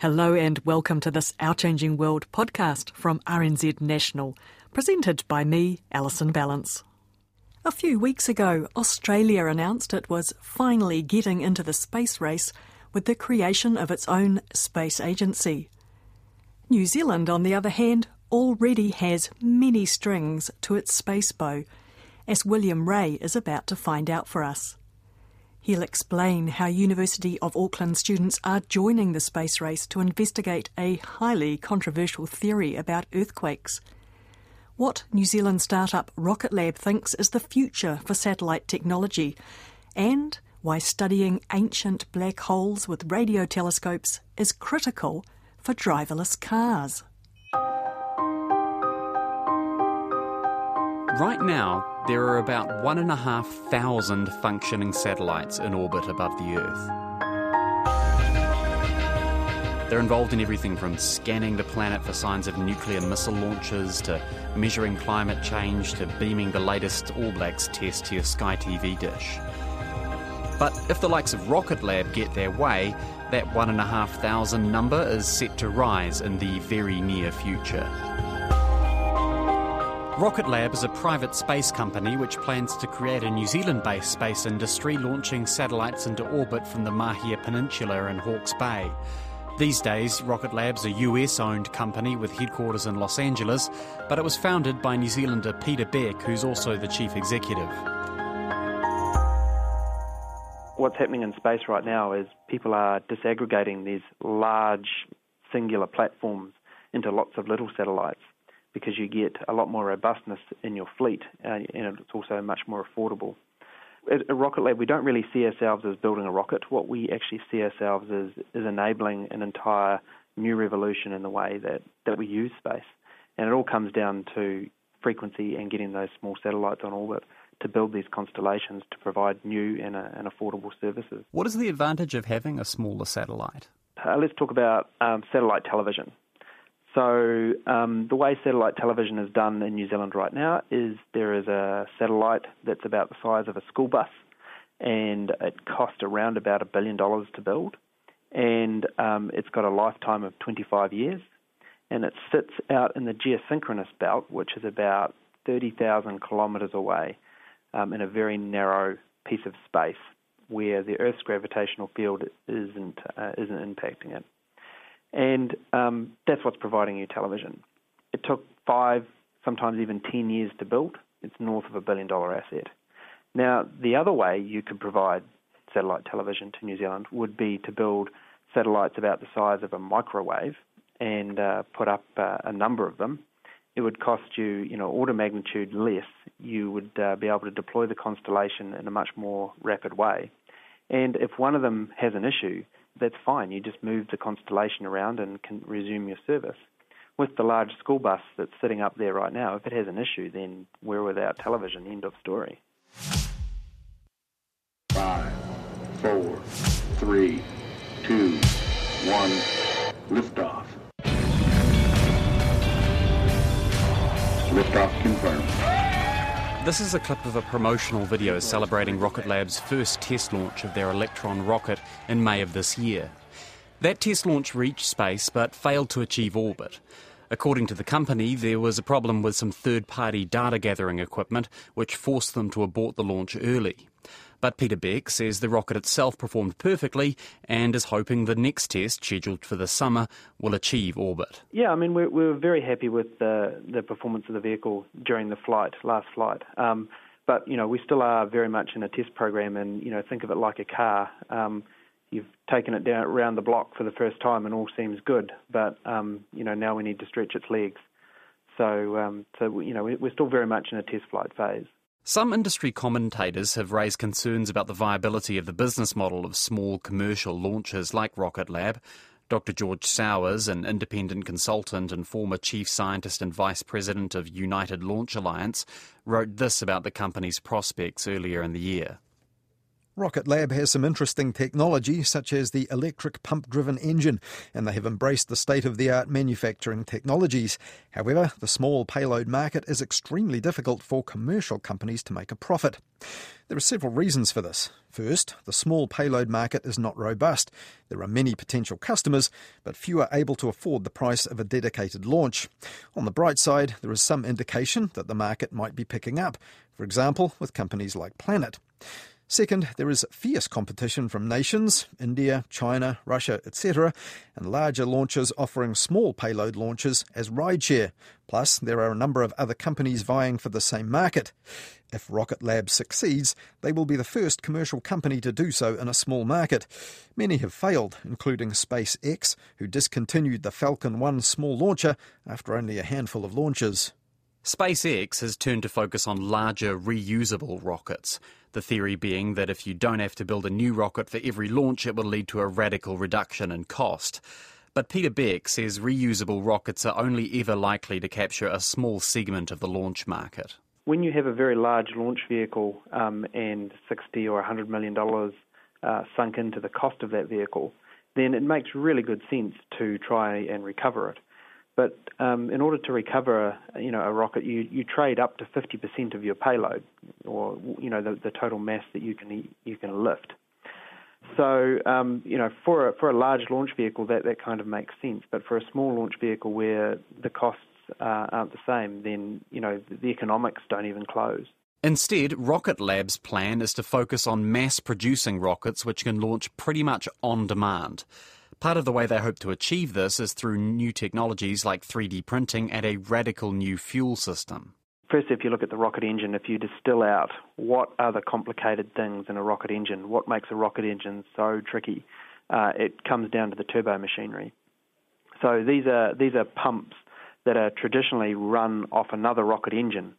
Hello and welcome to this Our Changing World podcast from RNZ National, presented by me, Alison Ballance. A few weeks ago, Australia announced it was finally getting into the space race with the creation of its own space agency. New Zealand, on the other hand, already has many strings to its space bow, as William Ray is about to find out for us. He'll explain how University of Auckland students are joining the space race to investigate a highly controversial theory about earthquakes. What New Zealand startup Rocket Lab thinks is the future for satellite technology, and why studying ancient black holes with radio telescopes is critical for driverless cars. Right now, there are about 1,500 functioning satellites in orbit above the Earth. They're involved in everything from scanning the planet for signs of nuclear missile launches to measuring climate change to beaming the latest All Blacks test to your Sky TV dish. But if the likes of Rocket Lab get their way, that 1,500 number is set to rise in the very near future. Rocket Lab is a private space company which plans to create a New Zealand based space industry launching satellites into orbit from the Mahia Peninsula in Hawke's Bay. These days, Rocket Lab's a US owned company with headquarters in Los Angeles, but it was founded by New Zealander Peter Beck, who's also the chief executive. What's happening in space right now is people are disaggregating these large singular platforms into lots of little satellites because you get a lot more robustness in your fleet and it's also much more affordable. At, Rocket Lab, we don't really see ourselves as building a rocket. What we actually see ourselves as is enabling an entire new revolution in the way that, that we use space. And it all comes down to frequency and getting those small satellites on orbit to build these constellations to provide new and, uh, and affordable services. What is the advantage of having a smaller satellite? Uh, let's talk about um, satellite television. So um, the way satellite television is done in New Zealand right now is there is a satellite that's about the size of a school bus, and it cost around about a billion dollars to build, and um, it's got a lifetime of 25 years, and it sits out in the geosynchronous belt, which is about 30,000 kilometres away, um, in a very narrow piece of space where the Earth's gravitational field isn't uh, isn't impacting it. And um, that's what's providing you television. It took five, sometimes even 10 years to build. It's north of a billion dollar asset. Now, the other way you could provide satellite television to New Zealand would be to build satellites about the size of a microwave and uh, put up uh, a number of them. It would cost you, you know, order magnitude less. You would uh, be able to deploy the constellation in a much more rapid way. And if one of them has an issue, that's fine. You just move the constellation around and can resume your service. With the large school bus that's sitting up there right now, if it has an issue, then we're without television. End of story. Five, four, three, two, one, liftoff. Liftoff confirmed. This is a clip of a promotional video celebrating Rocket Lab's first test launch of their Electron rocket in May of this year. That test launch reached space but failed to achieve orbit. According to the company, there was a problem with some third party data gathering equipment which forced them to abort the launch early. But Peter Beck says the rocket itself performed perfectly and is hoping the next test, scheduled for the summer, will achieve orbit. Yeah, I mean, we're, we're very happy with the, the performance of the vehicle during the flight, last flight. Um, but, you know, we still are very much in a test program and, you know, think of it like a car. Um, you've taken it down around the block for the first time and all seems good, but, um, you know, now we need to stretch its legs. So, um, so you know, we're still very much in a test flight phase. Some industry commentators have raised concerns about the viability of the business model of small commercial launches like Rocket Lab. Dr. George Sowers, an independent consultant and former chief scientist and vice president of United Launch Alliance, wrote this about the company's prospects earlier in the year. Rocket Lab has some interesting technology, such as the electric pump driven engine, and they have embraced the state of the art manufacturing technologies. However, the small payload market is extremely difficult for commercial companies to make a profit. There are several reasons for this. First, the small payload market is not robust. There are many potential customers, but few are able to afford the price of a dedicated launch. On the bright side, there is some indication that the market might be picking up, for example, with companies like Planet. Second, there is fierce competition from nations, India, China, Russia, etc., and larger launchers offering small payload launches as rideshare. Plus, there are a number of other companies vying for the same market. If Rocket Lab succeeds, they will be the first commercial company to do so in a small market. Many have failed, including SpaceX, who discontinued the Falcon 1 small launcher after only a handful of launches. SpaceX has turned to focus on larger, reusable rockets. The theory being that if you don't have to build a new rocket for every launch, it will lead to a radical reduction in cost. But Peter Beck says reusable rockets are only ever likely to capture a small segment of the launch market. When you have a very large launch vehicle um, and 60 or 100 million dollars uh, sunk into the cost of that vehicle, then it makes really good sense to try and recover it. But um, in order to recover, a, you know, a rocket, you, you trade up to 50% of your payload, or you know, the, the total mass that you can you can lift. So, um, you know, for a, for a large launch vehicle, that, that kind of makes sense. But for a small launch vehicle where the costs uh, aren't the same, then you know the economics don't even close. Instead, Rocket Lab's plan is to focus on mass producing rockets which can launch pretty much on demand. Part of the way they hope to achieve this is through new technologies like 3D printing and a radical new fuel system. First, if you look at the rocket engine, if you distill out what are the complicated things in a rocket engine, what makes a rocket engine so tricky, uh, it comes down to the turbo machinery. So these are these are pumps that are traditionally run off another rocket engine,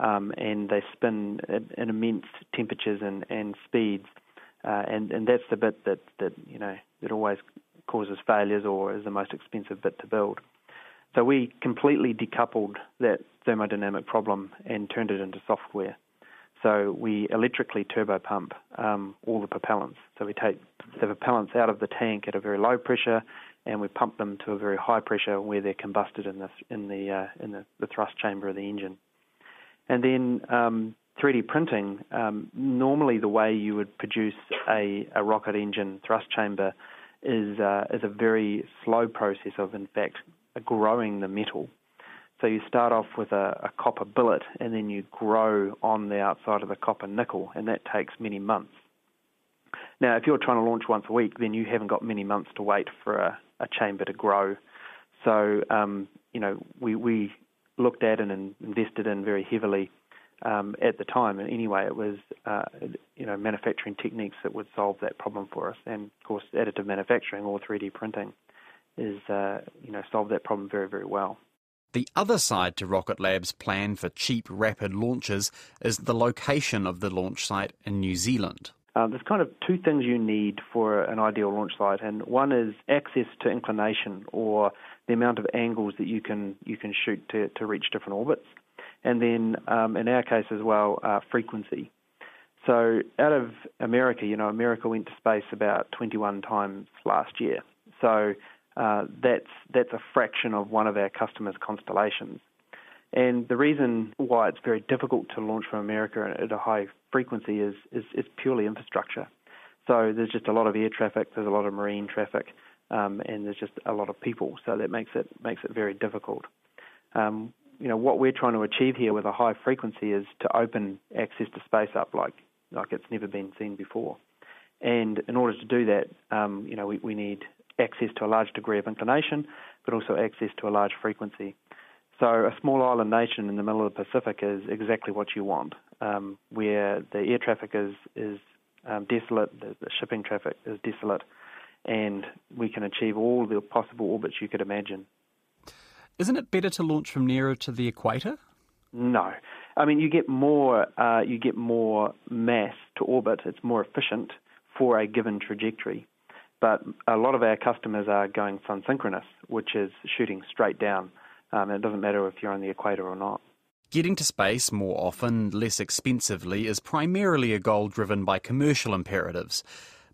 um, and they spin at, at immense temperatures and, and speeds, uh, and and that's the bit that that you know that always causes failures or is the most expensive bit to build. So we completely decoupled that thermodynamic problem and turned it into software. So we electrically turbo pump um, all the propellants. So we take the propellants out of the tank at a very low pressure, and we pump them to a very high pressure where they're combusted in the in the uh, in the, the, thrust chamber of the engine. And then um, 3D printing. Um, normally, the way you would produce a, a rocket engine thrust chamber is uh, is a very slow process of, in fact, growing the metal. So you start off with a, a, copper billet, and then you grow on the outside of the copper nickel, and that takes many months. Now, if you're trying to launch once a week, then you haven't got many months to wait for a, a chamber to grow. So, um, you know, we, we looked at and invested in very heavily um, at the time. And anyway, it was uh, you know manufacturing techniques that would solve that problem for us. And of course, additive manufacturing or 3D printing is uh, you know solved that problem very very well. The other side to Rocket Lab's plan for cheap, rapid launches is the location of the launch site in New Zealand. Um, there's kind of two things you need for an ideal launch site, and one is access to inclination or the amount of angles that you can you can shoot to, to reach different orbits and then um, in our case as well, uh, frequency. So out of America, you know, America went to space about 21 times last year. So uh, that's that's a fraction of one of our customers' constellations. And the reason why it's very difficult to launch from America at a high frequency is, is, is purely infrastructure. So there's just a lot of air traffic, there's a lot of marine traffic, um, and there's just a lot of people. So that makes it makes it very difficult. Um, you know what we're trying to achieve here with a high frequency is to open access to space up like like it's never been seen before. And in order to do that, um, you know, we, we need access to a large degree of inclination, but also access to a large frequency. So a small island nation in the middle of the Pacific is exactly what you want, um, where the air traffic is is um, desolate, the, the shipping traffic is desolate, and we can achieve all the possible orbits you could imagine. Isn't it better to launch from nearer to the equator? No. I mean, you get more uh, you get more mass to orbit. It's more efficient for a given trajectory. But a lot of our customers are going sun synchronous, which is shooting straight down. Um, it doesn't matter if you're on the equator or not. Getting to space more often, less expensively, is primarily a goal driven by commercial imperatives.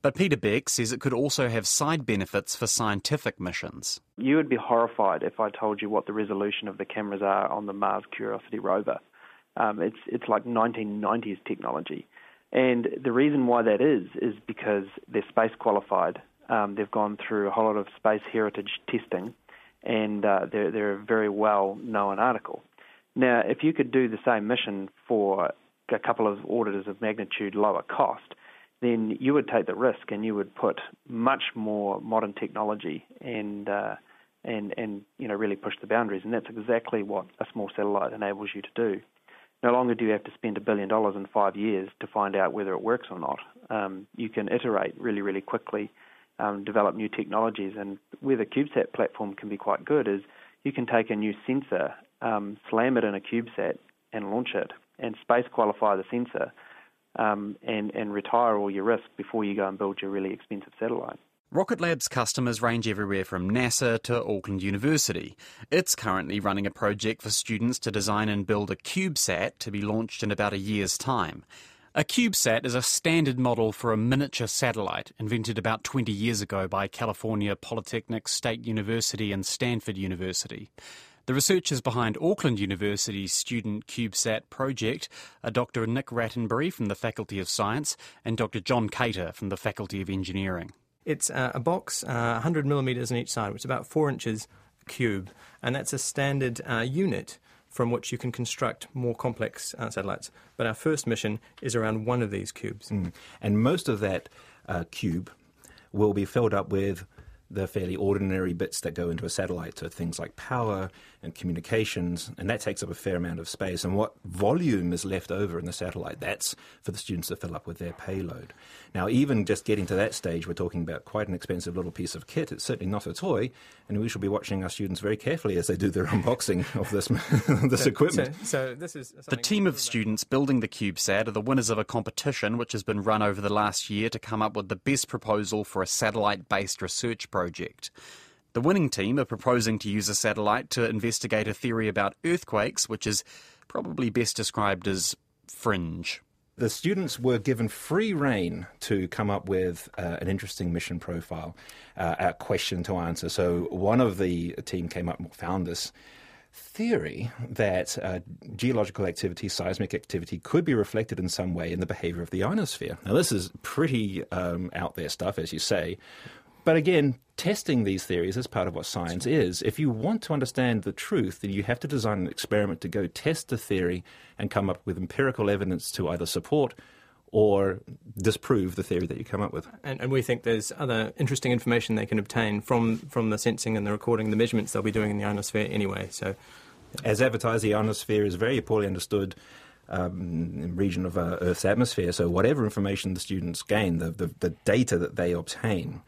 But Peter Beck says it could also have side benefits for scientific missions. You would be horrified if I told you what the resolution of the cameras are on the Mars Curiosity rover. Um, it's it's like 1990s technology, and the reason why that is is because they're space qualified. Um, they've gone through a whole lot of space heritage testing, and uh, they're they're a very well known article. Now, if you could do the same mission for a couple of orders of magnitude lower cost, then you would take the risk and you would put much more modern technology and uh, and and you know really push the boundaries. And that's exactly what a small satellite enables you to do. No longer do you have to spend a billion dollars in five years to find out whether it works or not. Um, you can iterate really really quickly, um, develop new technologies, and where the CubeSat platform can be quite good is you can take a new sensor, um, slam it in a CubeSat, and launch it, and space qualify the sensor um, and, and retire all your risk before you go and build your really expensive satellite. Rocket Lab's customers range everywhere from NASA to Auckland University. It's currently running a project for students to design and build a CubeSat to be launched in about a year's time. A CubeSat is a standard model for a miniature satellite invented about 20 years ago by California Polytechnic State University and Stanford University. The researchers behind Auckland University's student CubeSat project are Dr. Nick Rattenbury from the Faculty of Science and Dr. John Cater from the Faculty of Engineering. It's uh, a box, uh, 100 millimetres on each side, which is about four inches cube, and that's a standard uh, unit from which you can construct more complex uh, satellites. But our first mission is around one of these cubes. Mm. And most of that uh, cube will be filled up with the fairly ordinary bits that go into a satellite, so things like power and communications, and that takes up a fair amount of space. And what volume is left over in the satellite, that's for the students to fill up with their payload. Now, even just getting to that stage, we're talking about quite an expensive little piece of kit. It's certainly not a toy, and we should be watching our students very carefully as they do their unboxing of this this so, equipment. So, so, this is the team of students building the CubeSat are the winners of a competition which has been run over the last year to come up with the best proposal for a satellite-based research project. The winning team are proposing to use a satellite to investigate a theory about earthquakes, which is probably best described as fringe the students were given free rein to come up with uh, an interesting mission profile, uh, a question to answer. So one of the team came up and found this theory that uh, geological activity, seismic activity, could be reflected in some way in the behavior of the ionosphere. Now, this is pretty um, out there stuff, as you say. But again, testing these theories is part of what science is. If you want to understand the truth, then you have to design an experiment to go test the theory and come up with empirical evidence to either support or disprove the theory that you come up with. And, and, we think there's other interesting information they can obtain from, from the sensing and the recording, the measurements they'll be doing in the ionosphere anyway. So. As advertised, the ionosphere is very poorly understood. Um, region of uh, Earth's atmosphere. So, whatever information the students gain, the, the, the data that they obtain,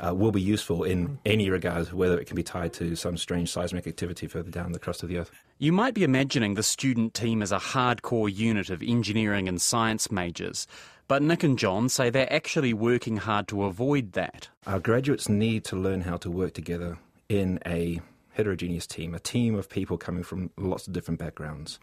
uh, will be useful in any regard, whether it can be tied to some strange seismic activity further down the crust of the Earth. You might be imagining the student team as a hardcore unit of engineering and science majors. But Nick and John say they're actually working hard to avoid that. Our graduates need to learn how to work together in a heterogeneous team, a team of people coming from lots of different backgrounds.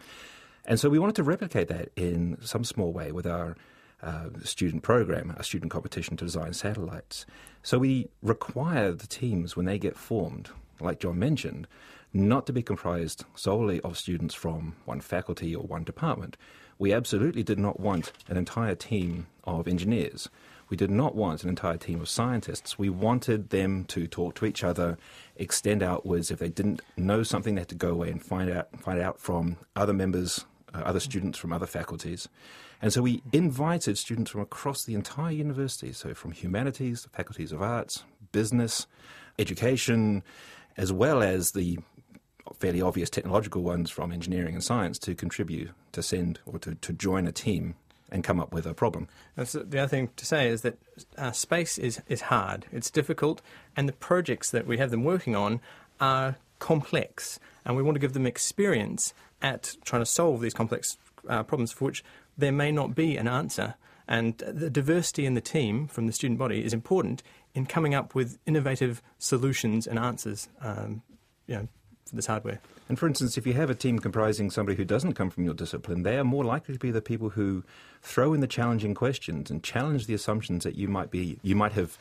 And so we wanted to replicate that in some small way with our uh, student program, a student competition to design satellites. So we require the teams, when they get formed, like John mentioned, not to be comprised solely of students from one faculty or one department. We absolutely did not want an entire team of engineers. We did not want an entire team of scientists. We wanted them to talk to each other, extend outwards. If they didn't know something, they had to go away and find out find out from other members, uh, other students from other faculties. And so we invited students from across the entire university, so from humanities, the faculties of arts, business, education, as well as the fairly obvious technological ones from engineering and science to contribute, to send, or to, to join a team and come up with a problem. The other thing to say is that uh, space is, is hard, it's difficult, and the projects that we have them working on are complex, and we want to give them experience at trying to solve these complex uh, problems for which there may not be an answer. And the diversity in the team from the student body is important in coming up with innovative solutions and answers um, you know, for this hardware. And for instance, if you have a team comprising somebody who doesn't come from your discipline, they are more likely to be the people who throw in the challenging questions and challenge the assumptions that you might be you might have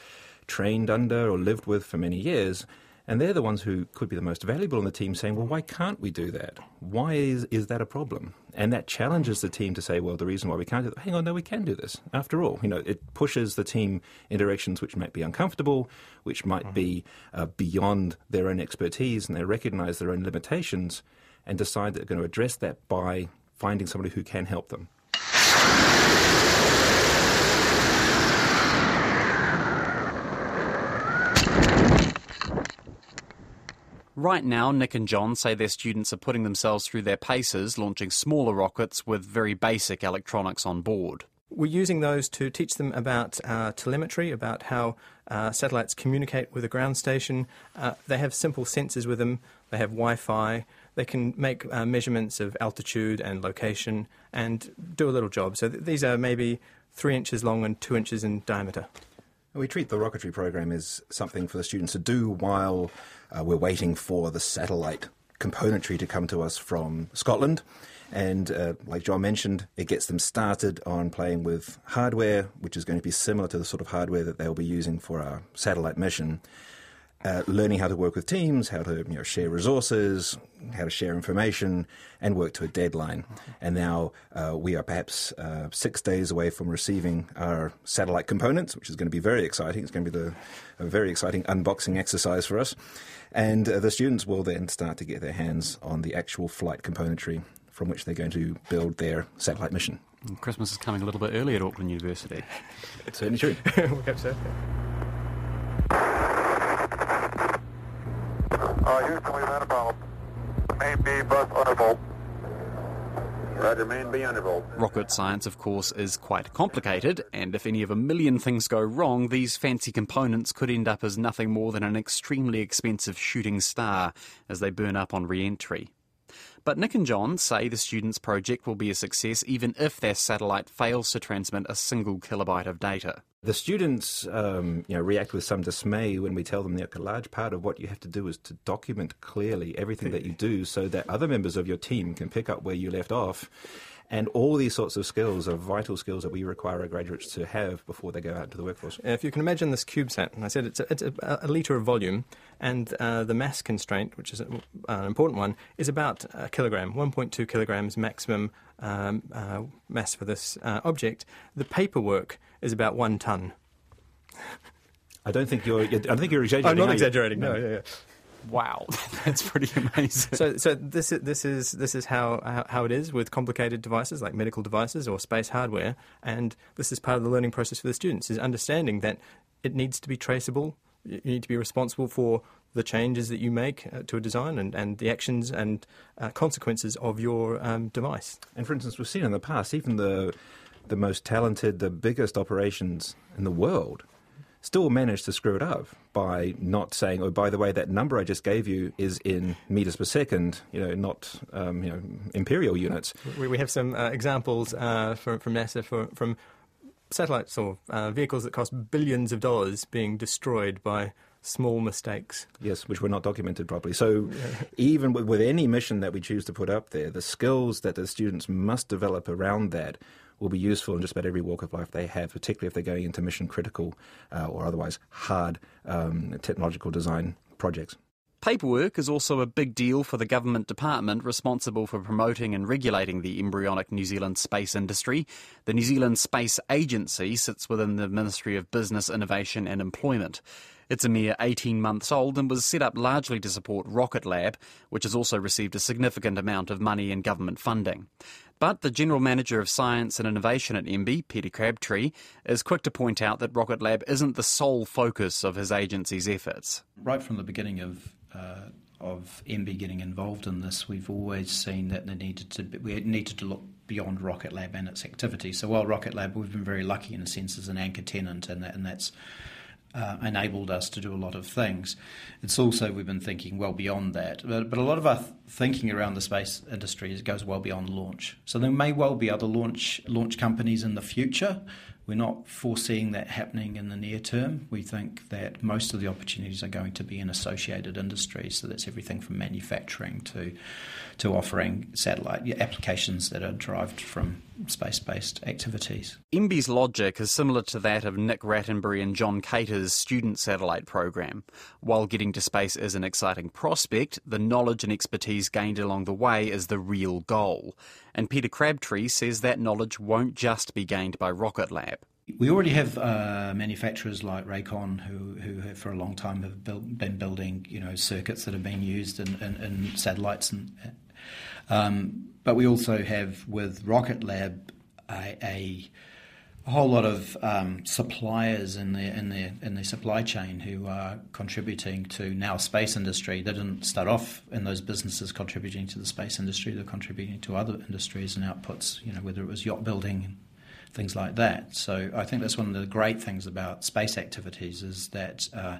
trained under or lived with for many years and they're the ones who could be the most valuable in the team saying, well, why can't we do that? Why is, is that a problem? And that challenges the team to say, well, the reason why we can't do that, hang on, no, we can do this. After all, you know, it pushes the team in directions which might be uncomfortable, which might mm-hmm. be uh, beyond their own expertise, and they recognize their own limitations and decide that they're going to address that by finding somebody who can help them. Right now, Nick and John say their students are putting themselves through their paces, launching smaller rockets with very basic electronics on board. We're using those to teach them about uh, telemetry, about how uh, satellites communicate with a ground station. Uh, they have simple sensors with them, they have Wi Fi, they can make uh, measurements of altitude and location and do a little job. So th- these are maybe three inches long and two inches in diameter. We treat the rocketry program as something for the students to do while uh, we're waiting for the satellite componentry to come to us from Scotland. And uh, like John mentioned, it gets them started on playing with hardware, which is going to be similar to the sort of hardware that they'll be using for our satellite mission uh, learning how to work with teams, how to you know, share resources, how to share information, and work to a deadline. And now uh, we are perhaps uh, six days away from receiving our satellite components, which is going to be very exciting. It's going to be the, a very exciting unboxing exercise for us. And uh, the students will then start to get their hands on the actual flight componentry from which they're going to build their satellite mission. Christmas is coming a little bit early at Auckland University. it's certainly true. we hope so. Uh, Houston, we've had a problem. Main B bus undervolt. Roger, main B undervolt. Rocket science, of course, is quite complicated, and if any of a million things go wrong, these fancy components could end up as nothing more than an extremely expensive shooting star as they burn up on re entry. But Nick and John say the students' project will be a success even if their satellite fails to transmit a single kilobyte of data. The students um, you know, react with some dismay when we tell them that a large part of what you have to do is to document clearly everything that you do so that other members of your team can pick up where you left off and all these sorts of skills are vital skills that we require our graduates to have before they go out into the workforce. If you can imagine this CubeSat, and I said it's a, it's a, a litre of volume, and uh, the mass constraint, which is an important one, is about a kilogram, 1.2 kilograms maximum um, uh, mass for this uh, object. The paperwork is about one tonne. I don't think you're. I don't think you're exaggerating. I'm not exaggerating. No, yeah, yeah. Wow, that's pretty amazing. So, so this is this is this is how, how, how it is with complicated devices like medical devices or space hardware, and this is part of the learning process for the students is understanding that it needs to be traceable. You need to be responsible for the changes that you make uh, to a design and, and the actions and uh, consequences of your um, device. And for instance, we've seen in the past, even the the most talented, the biggest operations in the world still managed to screw it up by not saying, "Oh, by the way, that number I just gave you is in meters per second, you know, not um, you know imperial units." We, we have some uh, examples uh, from, from NASA for, from satellites or uh, vehicles that cost billions of dollars being destroyed by small mistakes. Yes, which were not documented properly. So, yeah. even with, with, any mission that we choose to put up there, the skills that the students must develop around that will be useful in just about every walk of life they have, particularly if they're going into mission critical uh, or otherwise hard um, technological design projects. Paperwork is also a big deal for the government department responsible for promoting and regulating the embryonic New Zealand space industry. The New Zealand Space Agency sits within the Ministry of Business, Innovation and Employment. It's a mere 18 months old and was set up largely to support Rocket Lab, which has also received a significant amount of money and government funding. But the General Manager of Science and Innovation at MBIE, Peter Crabtree, is quick to point out that Rocket Lab isn't the sole focus of his agency's efforts. Right from the beginning of uh, of MBIE getting involved in this, we've always seen that they needed to we needed to look beyond Rocket Lab and its activities. So while Rocket Lab, we've been very lucky in a sense as an anchor tenant, and, that, and that's uh, enabled us to do a lot of things. It's also we've been thinking well beyond that, but, but a lot of our th- thinking around the space industry goes well beyond launch. So there may well be other launch launch companies in the future. We're not foreseeing that happening in the near term. We think that most of the opportunities are going to be in associated industries. So that's everything from manufacturing to to offering satellite applications that are derived from space based activities. MBIE's logic is similar to that of Nick Rattenbury and John Cater's student satellite program. While getting to space is an exciting prospect, the knowledge and expertise gained along the way is the real goal. And Peter Crabtree says that knowledge won't just be gained by Rocket Lab. We already have uh, manufacturers like Rakon who, who have for a long time have built, been building you know circuits that have been used in, in, in satellites and um, but we also have with Rocket Lab a, a, whole lot of um, suppliers in the in the in the supply chain who are contributing to now space industry. They didn't start off in those businesses contributing to the space industry. They're contributing to other industries and outputs. You know, whether it was yacht building and things like that. So I think that's one of the great things about space activities is that uh,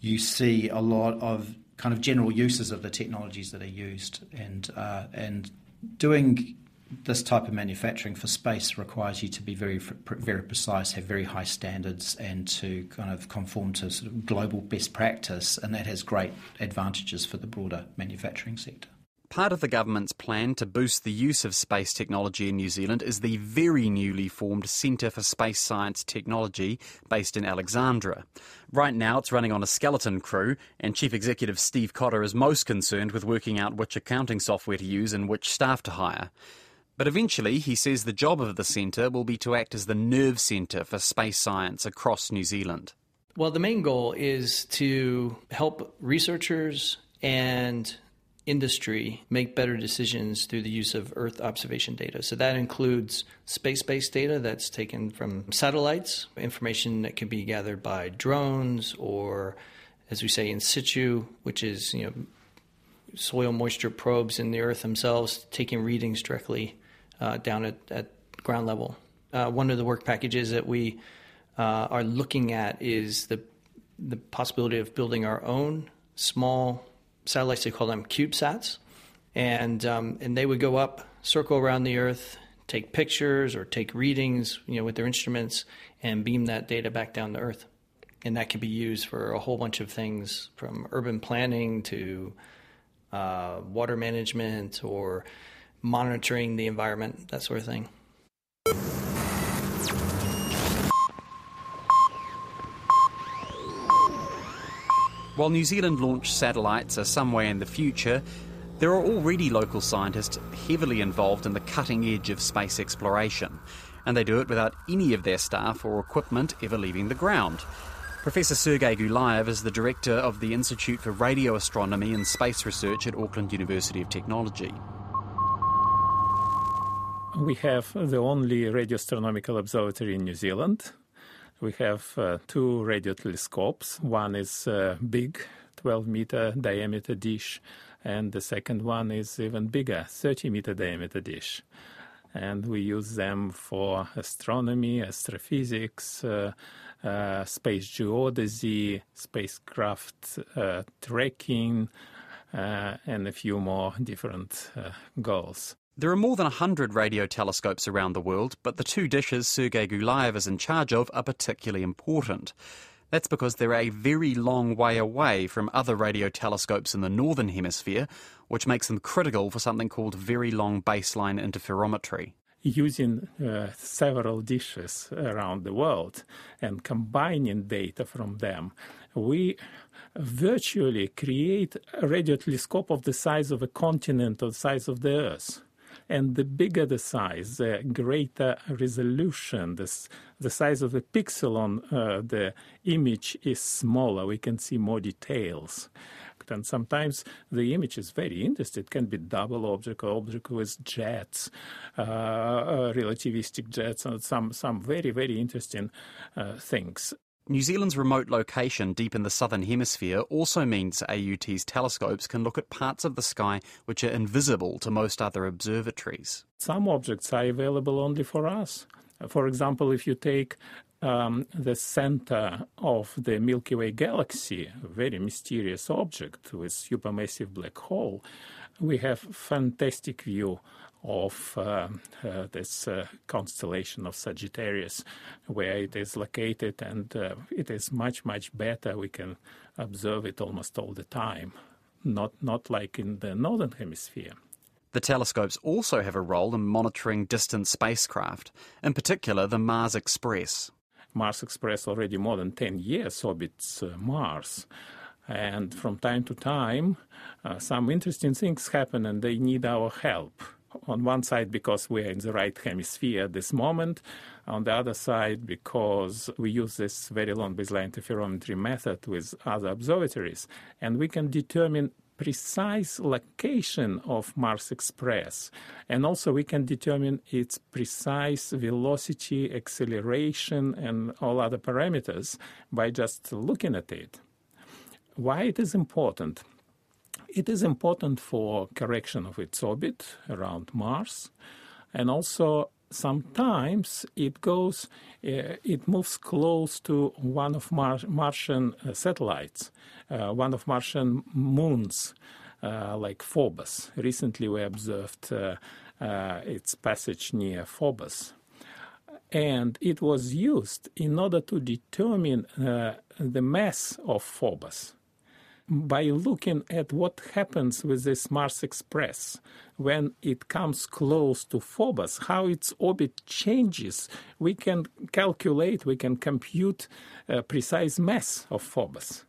you see a lot of kind of general uses of the technologies that are used, and uh, and doing this type of manufacturing for space requires you to be very very precise, have very high standards, and to kind of conform to sort of global best practice, and that has great advantages for the broader manufacturing sector. Part of the government's plan to boost the use of space technology in New Zealand is the very newly formed Centre for Space Science Technology based in Alexandra. Right now it's running on a skeleton crew, and Chief Executive Steve Cotter is most concerned with working out which accounting software to use and which staff to hire. But eventually, he says the job of the centre will be to act as the nerve centre for space science across New Zealand. Well, the main goal is to help researchers and industry make better decisions through the use of Earth observation data. So that includes space based data that's taken from satellites, information that can be gathered by drones, or as we say, in situ, which is, you know, soil moisture probes in the Earth themselves, taking readings directly uh, down at, at, ground level. Uh, one of the work packages that we uh, are looking at is the the possibility of building our own small satellites, they call them CubeSats. And, um, and they would go up, circle around the Earth, take pictures or take readings you know, with their instruments, and beam that data back down to Earth. And that can be used for a whole bunch of things from urban planning to uh, water management or monitoring the environment, that sort of thing. While New Zealand launched satellites are some way in the future, there are already local scientists heavily involved in the cutting edge of space exploration, and they do it without any of their staff or equipment ever leaving the ground. Professor Sergei Gulyaev is the director of the Institute for Radio Astronomy and Space Research at Auckland University of Technology. We have the only radio astronomical observatory in New Zealand we have uh, two radio telescopes. One is a big 12 meter diameter dish, and the second one is even bigger 30 meter diameter dish. And we use them for astronomy, astrophysics, uh, uh, space geodesy, spacecraft uh, tracking, uh, and a few more different uh, goals. There are more than 100 radio telescopes around the world, but the two dishes Sergei Gulyaev is in charge of are particularly important. That's because they're a very long way away from other radio telescopes in the Northern Hemisphere, which makes them critical for something called very long baseline interferometry. Using uh, several dishes around the world and combining data from them, we virtually create a radio telescope of the size of a continent or the size of the Earth. And the bigger the size, the greater resolution, this, the size of the pixel on uh, the image is smaller. We can see more details. And sometimes the image is very interesting. It can be double object or object with jets, uh, uh, relativistic jets, and some, some very, very interesting uh, things. New Zealand's remote location deep in the southern hemisphere also means AUT's telescopes can look at parts of the sky which are invisible to most other observatories. Some objects are available only for us. For example, if you take um, the center of the Milky Way galaxy, a very mysterious object with supermassive black hole, we have fantastic view of uh, uh, this uh, constellation of Sagittarius, where it is located, and uh, it is much much better. We can observe it almost all the time, not not like in the northern hemisphere. The telescopes also have a role in monitoring distant spacecraft, in particular the Mars Express. Mars Express already more than 10 years orbits uh, Mars. And from time to time, uh, some interesting things happen and they need our help. On one side, because we're in the right hemisphere at this moment. On the other side, because we use this very long baseline interferometry method with other observatories, and we can determine precise location of Mars Express. And also we can determine its precise velocity, acceleration, and all other parameters by just looking at it. Why it is important? It is important for correction of its orbit around Mars and also sometimes it goes, uh, it moves close to one of Mar- Martian uh, satellites, uh, one of Martian moons, like Phobos. Recently, we observed its passage near Phobos. And it was used in order to determine the mass of Phobos by looking at what happens with this Mars Express when it comes close to Phobos, how its orbit changes, we can calculate, we can compute a precise mass of Phobos.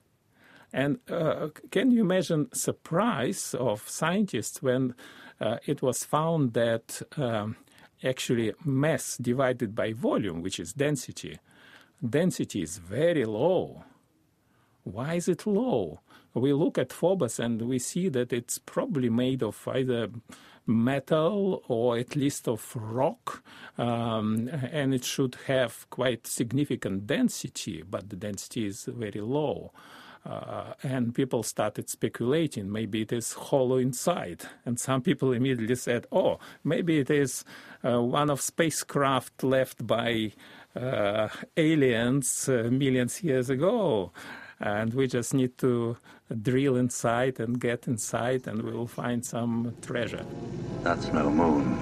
And uh, can you imagine surprise of scientists when uh, it was found that um, actually mass divided by volume, which is density, density is very low. Why is it low? We look at Phobos and we see that it's probably made of either metal or at least of rock, um, and it should have quite significant density, but the density is very low. Uh, and people started speculating maybe it is hollow inside. And some people immediately said, oh, maybe it is uh, one of spacecraft left by uh, aliens uh, millions years ago and we just need to drill inside and get inside and we will find some treasure. That's no moon.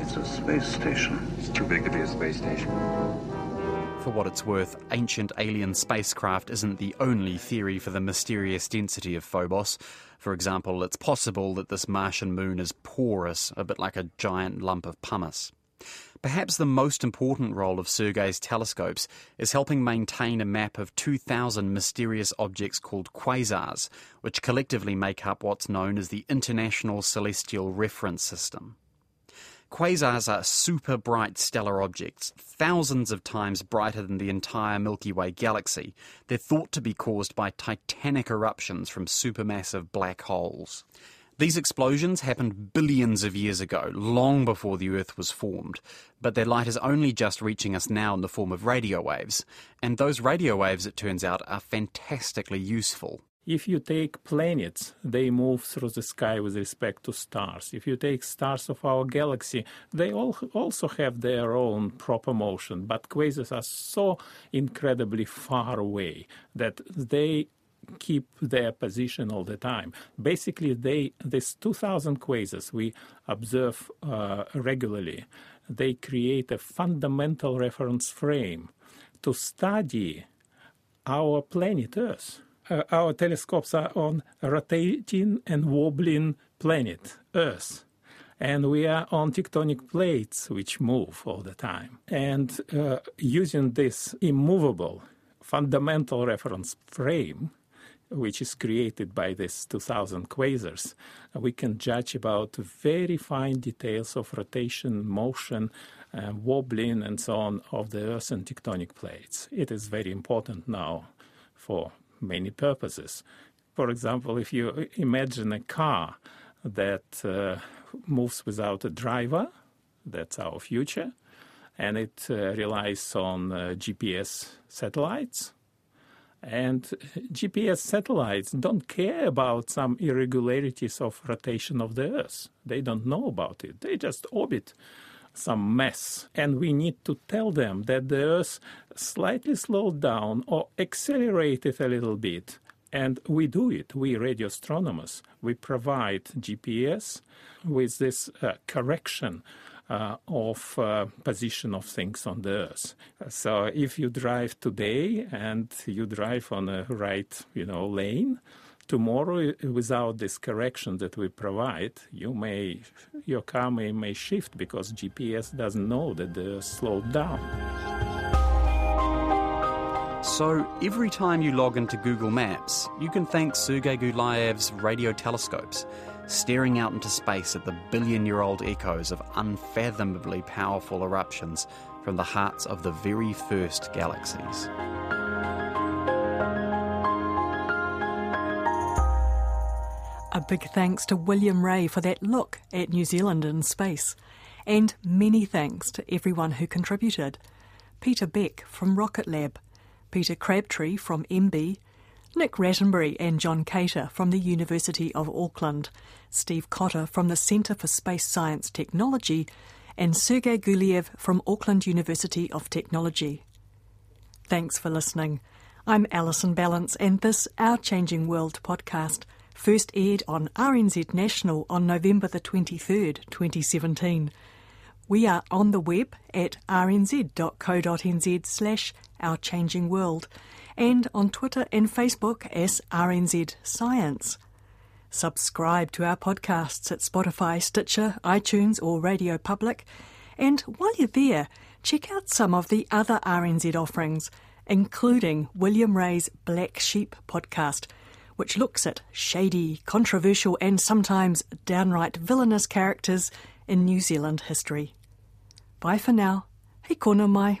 It's a space station. It's too big to be a space station. For what it's worth, ancient alien spacecraft isn't the only theory for the mysterious density of Phobos. For example, it's possible that this Martian moon is porous, a bit like a giant lump of pumice. Perhaps the most important role of Sergei's telescopes is helping maintain a map of 2,000 mysterious objects called quasars, which collectively make up what's known as the International Celestial Reference System. Quasars are super bright stellar objects, thousands of times brighter than the entire Milky Way galaxy. They're thought to be caused by titanic eruptions from supermassive black holes. These explosions happened billions of years ago, long before the Earth was formed, but their light is only just reaching us now in the form of radio waves. And those radio waves, it turns out, are fantastically useful. If you take planets, they move through the sky with respect to stars. If you take stars of our galaxy, they all also have their own proper motion, but quasars are so incredibly far away that they keep their position all the time. Basically, they these 2,000 quasars we observe uh, regularly. They create a fundamental reference frame to study our planet Earth. Uh, our telescopes are on a rotating and wobbling planet Earth and we are on tectonic plates which move all the time. And uh, using this immovable fundamental reference frame, which is created by these 2000 quasars, we can judge about very fine details of rotation, motion, uh, wobbling, and so on of the Earth and tectonic plates. It is very important now for many purposes. For example, if you imagine a car that uh, moves without a driver, that's our future, and it uh, relies on uh, GPS satellites and GPS satellites don't care about some irregularities of rotation of the Earth. They don't know about it. They just orbit some mess. And we need to tell them that the Earth slightly slowed down or accelerated a little bit. And we do it, we radio astronomers. We provide GPS with this uh, correction uh, of uh, position of things on the Earth. So if you drive today and you drive on a right, you know, lane, tomorrow without this correction that we provide you may your car may, may shift because gps doesn't know that the slowed down so every time you log into google maps you can thank sergei gulyaev's radio telescopes staring out into space at the billion year old echoes of unfathomably powerful eruptions from the hearts of the very first galaxies. A big thanks to William Ray for that look at New Zealand in space. And many thanks to everyone who contributed. Peter Beck from Rocket Lab, Peter Crabtree from MB, Nick Rattenbury and John Cater from the University of Auckland, Steve Cotter from the Centre for Space Science Technology, and Sergei Gulyaev from Auckland University of Technology. Thanks for listening. I'm Alison Ballance, and this Our Changing World podcast first aired on RNZ National on November the 23rd, 2017. We are on the web at rnz.co.nz slash Our Changing World and on Twitter and Facebook as RNZ Science. Subscribe to our podcasts at Spotify, Stitcher, iTunes, or Radio Public. And while you're there, check out some of the other RNZ offerings, including William Ray's Black Sheep podcast, which looks at shady, controversial, and sometimes downright villainous characters in New Zealand history. Bye for now. He kona mai.